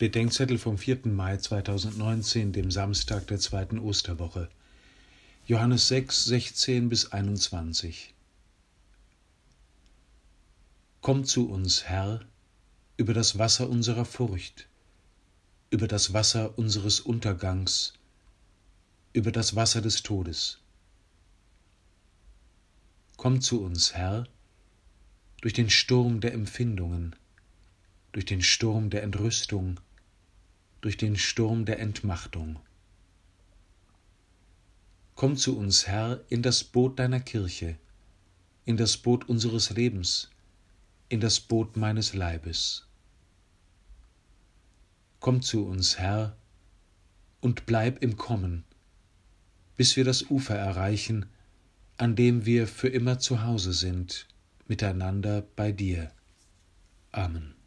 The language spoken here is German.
Bedenkzettel vom 4. Mai 2019, dem Samstag der zweiten Osterwoche. Johannes 6, 16 bis 21. Komm zu uns, Herr, über das Wasser unserer Furcht, über das Wasser unseres Untergangs, über das Wasser des Todes. Komm zu uns, Herr, durch den Sturm der Empfindungen, durch den Sturm der Entrüstung, durch den Sturm der Entmachtung. Komm zu uns, Herr, in das Boot deiner Kirche, in das Boot unseres Lebens, in das Boot meines Leibes. Komm zu uns, Herr, und bleib im Kommen, bis wir das Ufer erreichen, an dem wir für immer zu Hause sind, miteinander bei dir. Amen.